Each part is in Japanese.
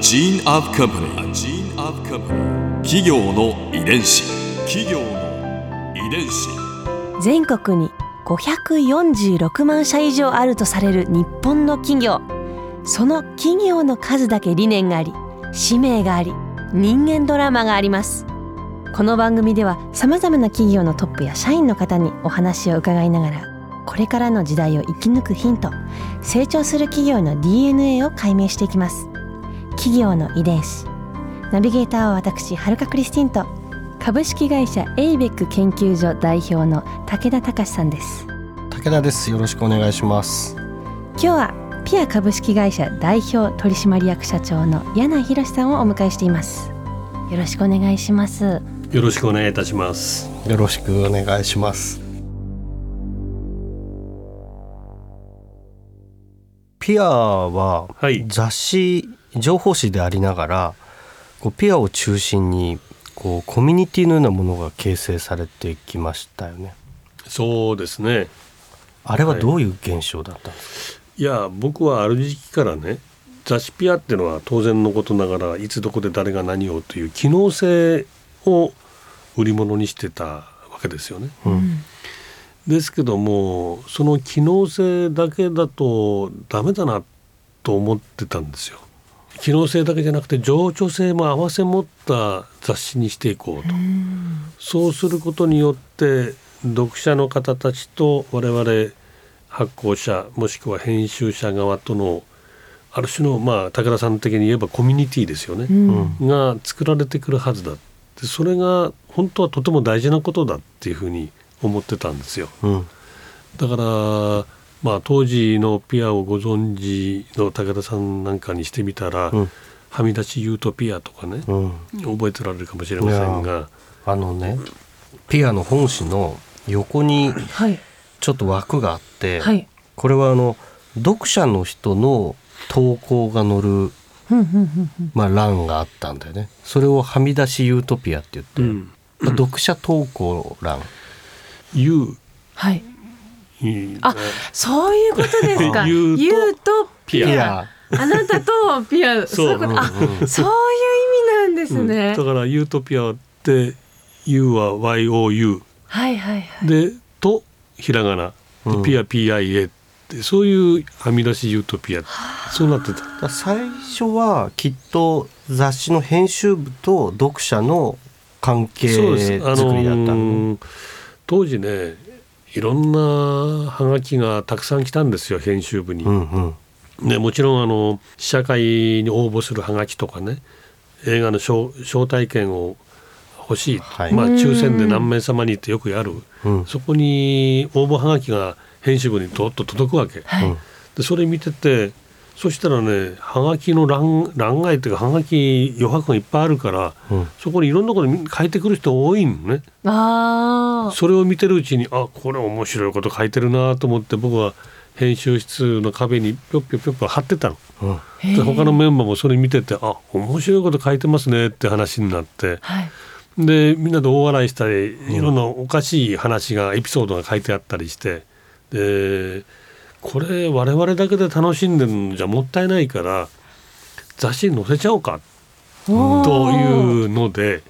gene of company. A gene of company. 企業の遺伝子。企業の遺伝子。全国に546万社以上あるとされる日本の企業その企業の数だけ理念があり使命があり人間ドラマがありますこの番組ではさまざまな企業のトップや社員の方にお話を伺いながらこれからの時代を生き抜くヒント成長する企業の DNA を解明していきます企業の遺伝子。ナビゲーターは私はるかクリスティンと株式会社エイベック研究所代表の武田隆さんです。武田です。よろしくお願いします。今日はピア株式会社代表取締役社長の柳博さんをお迎えしています。よろしくお願いします。よろしくお願いいたします。よろしくお願いします。ピアははい。雑誌情報誌でありながらこうピアを中心にこうコミュニティのようなものが形成されてきましたよね。そうですね。あれはどういう現象だったんですか、いや僕はある時期からね雑誌ピアっていうのは当然のことながらいつどこで誰が何をという機能性を売り物にしてたわけですよね。うん。ですけどもその機能性だけだとダメだなと思ってたんですよ。機能性だけじゃなくて情緒性も併せ持った雑誌にしていこうと。そうすることによって読者の方たちと我々発行者もしくは編集者側とのある種のまあ武田さん的に言えばコミュニティですよね、うんが作られてくるはずだでそれが本当はとても大事なことだっていうふうに思ってたんですよ。うんだからまあ当時のピアをご存知の武田さんなんかにしてみたら、うん。はみ出しユートピアとかね、うん。覚えてられるかもしれませんが。あのねピアの本誌の横にはい。ちょっと枠があって、はい。これはあの読者の人の投稿が載る、まあ、欄があったんだよね。それをはみ出しユートピアって言って、うん。まあ読者投稿欄。ユーはい。うんあそういうことですか。言うとピピア。あなたとピア。そう。いうこと。あうんうんそういう意味なんですね、だからユートピアって U は YOU はいはいはい。でとひらがな。でうん。ピア PIA ってそういうはみ出しユートピア。そうなってた。最初はきっと雑誌の編集部と読者の関係そうです。あ作りだった当時ねいろんなハガキがたくさん来たんですよ編集部に。うんうん。ね、もちろんあの試写会に応募するハガキとかね映画の招招待券を欲しい、はい。まあ抽選で何名様にってよくやる、うん。そこに応募ハガキが編集部にどっと届くわけ、はい、でそれ見ててそしたらねハガキの欄欄外っていうかハガキ余白がいっぱいあるから、うん。そこにいろんなことに書いてくる人多いのね。あそれを見てるうちにあこれ面白いこと書いてるなと思って僕は編集室の壁にぴょっぴょぴょっぴょ貼ってたの。で他のメンバーもそれ見ててあ面白いこと書いてますねって話になって。はい。でみんなで大笑いしたりいろんなおかしい話がエピソードが書いてあったりして。でこれ我々だけで楽しんでるんじゃもったいないから雑誌に載せちゃおうかというので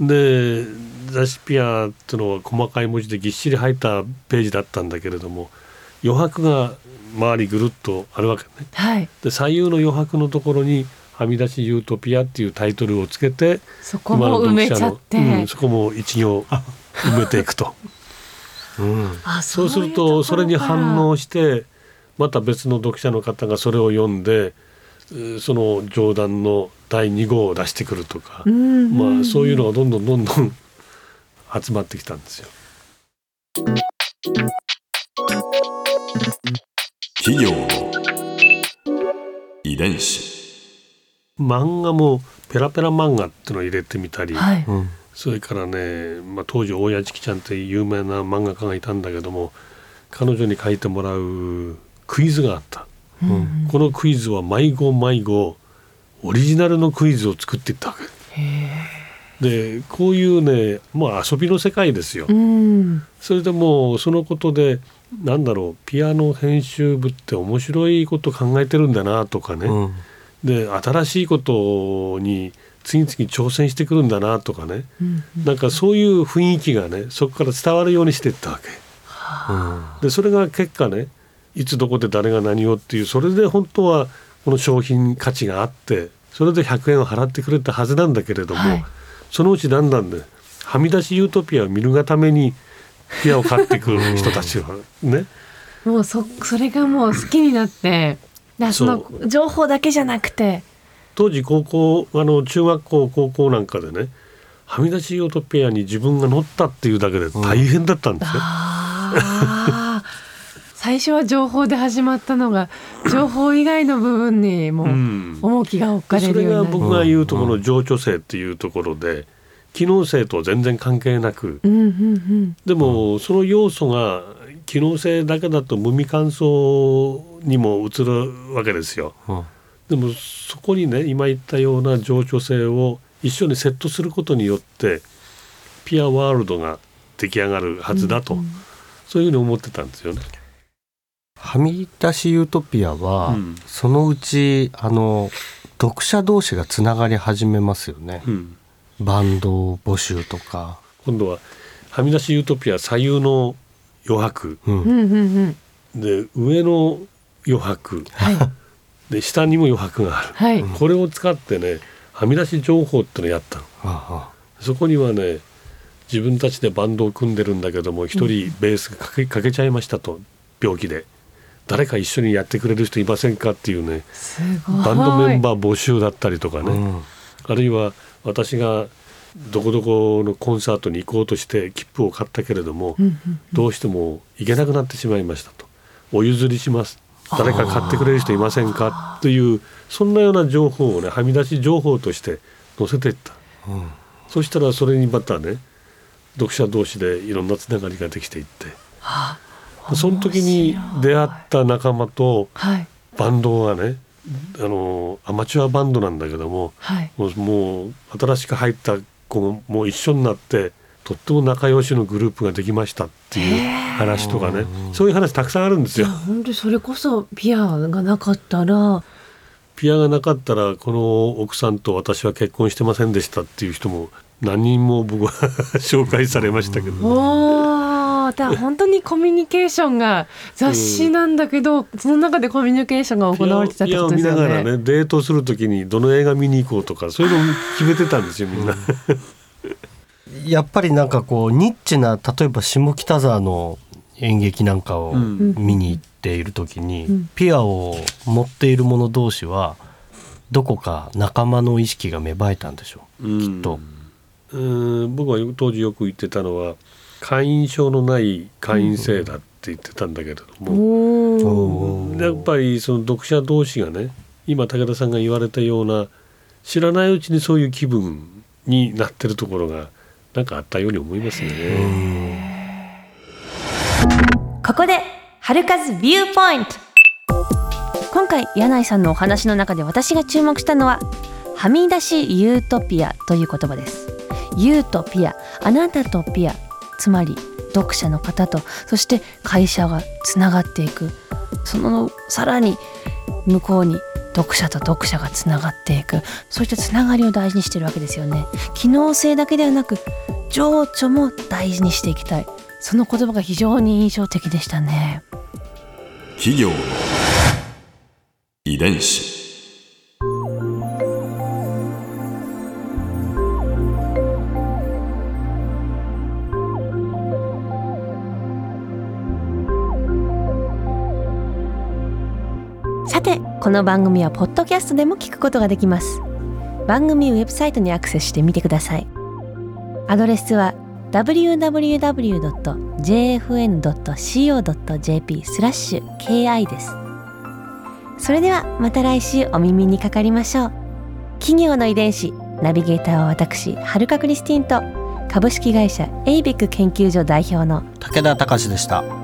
で雑誌ピアっていうのは細かい文字でぎっしり入ったページだったんだけれども余白が周りぐるっとあるわけね。はい。で左右の余白のところに「はみ出しユートピア」っていうタイトルをつけてそこも埋めちゃって、うん、そこも一行埋めていくと。うん。あそうするいとそれに反応してまた別の読者の方がそれを読んでえーその冗談の第2号を出してくるとか、うんうんまあ、そういうのがどんどんどんどん集まってきたんですよ。企業の遺伝子漫画もペラペラ漫画っていうのを入れてみたり、はいうんそれからね、まあ、当時大谷チキちゃんっていう有名な漫画家がいたんだけども彼女に書いてもらうクイズがあった、うん。このクイズは迷子迷子オリジナルのクイズを作っていったわけ。でこういうねまあ遊びの世界ですよ、うん。それでもうそのことでなんだろうピアノ編集部って面白いこと考えてるんだなとかね、うん。で新しいことに次々挑戦してくるんだなとかね、なんかそういう雰囲気がねそこから伝わるようにしていったわけ。でそれが結果ねいつどこで誰が何をっていうそれで本当はこの商品価値があってそれで100円を払ってくれたはずなんだけれども、はい。そのうちだんだんねはみ出しユートピアを見るがためにピアを買ってくる人たちはね。もうそそれがもう好きになってだそのそ情報だけじゃなくて。当時高校あの中学校高校なんかでねはみ出しユートピアに自分が乗ったっていうだけで大変だったんですよ。あー最初は情報で始まったのが 情報以外の部分にもうん重きが置かれそれがるようになる。僕が言うとこの情緒性っていうところで機能性とは全然関係なくうんうんうんでもその要素が機能性だけだと無味乾燥にも移るわけですよ。うんでもそこにね今言ったような情緒性を一緒にセットすることによってピアワールドが出来上がるはずだと、そういうふうに思ってたんですよね。はみ出しユートピアは、うん。そのうちあの読者同士がつながり始めますよね、うん。バンド募集とか、今度ははみ出しユートピア左右の余白。うん。で上の余白。はい。で下にも余白がある、はい。これを使ってねはみ出し情報ってのをやったの。あそこにはね自分たちでバンドを組んでるんだけども一人ベースがかけかけちゃいましたと病気で誰か一緒にやってくれる人いませんかっていうね。バンドメンバー募集だったりとかね、あうん。あるいは私がどこどこのコンサートに行こうとして切符を買ったけれども、うんうんどうしても行けなくなってしまいましたと。お譲りします。誰か買ってくれる人いませんかというそんなような情報をねはみ出し情報として載せていった。うん。そしたらそれにまたね読者同士でいろんなつながりができていってその時に出会った仲間とはい。バンドがねあのアマチュアバンドなんだけどもはい。もう新しく入った子ももう一緒になってとっても仲良しのグループができましたっていう話とかね。そういう話たくさんあるんですよ。本当にそれこそピアがなかったら。ピアがなかったらこの奥さんと私は結婚してませんでしたっていう人も何人も僕は 紹介されましたけど、おー本当にコミュニケーションが雑誌なんだけど、その中でコミュニケーションが行われてたってことですよピアを見ながらね。ねデートする時にどの映画見に行こうとかそういうのを決めてたんですよみん。な。やっぱりなんかこうニッチな例えば下北沢の演劇なんかをうん。見に行っている時に、うん。ピアを持っている者同士はどこか仲間の意識が芽生えたんでしょう、きっと。うん。僕は当時よく言ってたのは会員証のない会員制だって言ってたんだけれども、おーやっぱりその読者同士がね今武田さんが言われたような知らないうちにそういう気分になってるところがなんかあったように思いますね。ここで春風ビューポイント。今回柳井さんのお話の中で私が注目したのははみ出しユートピアという言葉です。ユートピアあなたとピアつまり読者の方とそして会社がつながっていく。そのさらに向こうに読者と読者がつながっていく。そういったつながりを大事にしてるわけですよね。機能性だけではなく情緒も大事にしていきたい。その言葉が非常に印象的でしたね。企業遺伝子。この番組はポッドキャストでも聞くことができます。番組ウェブサイトにアクセスしてみてください。アドレスは www.jfn.co.jp スラッシュ ki です。それではまた来週お耳にかかりましょう。企業の遺伝子ナビゲーターは私はるかクリスティンと株式会社エイベック研究所代表の武田隆でした。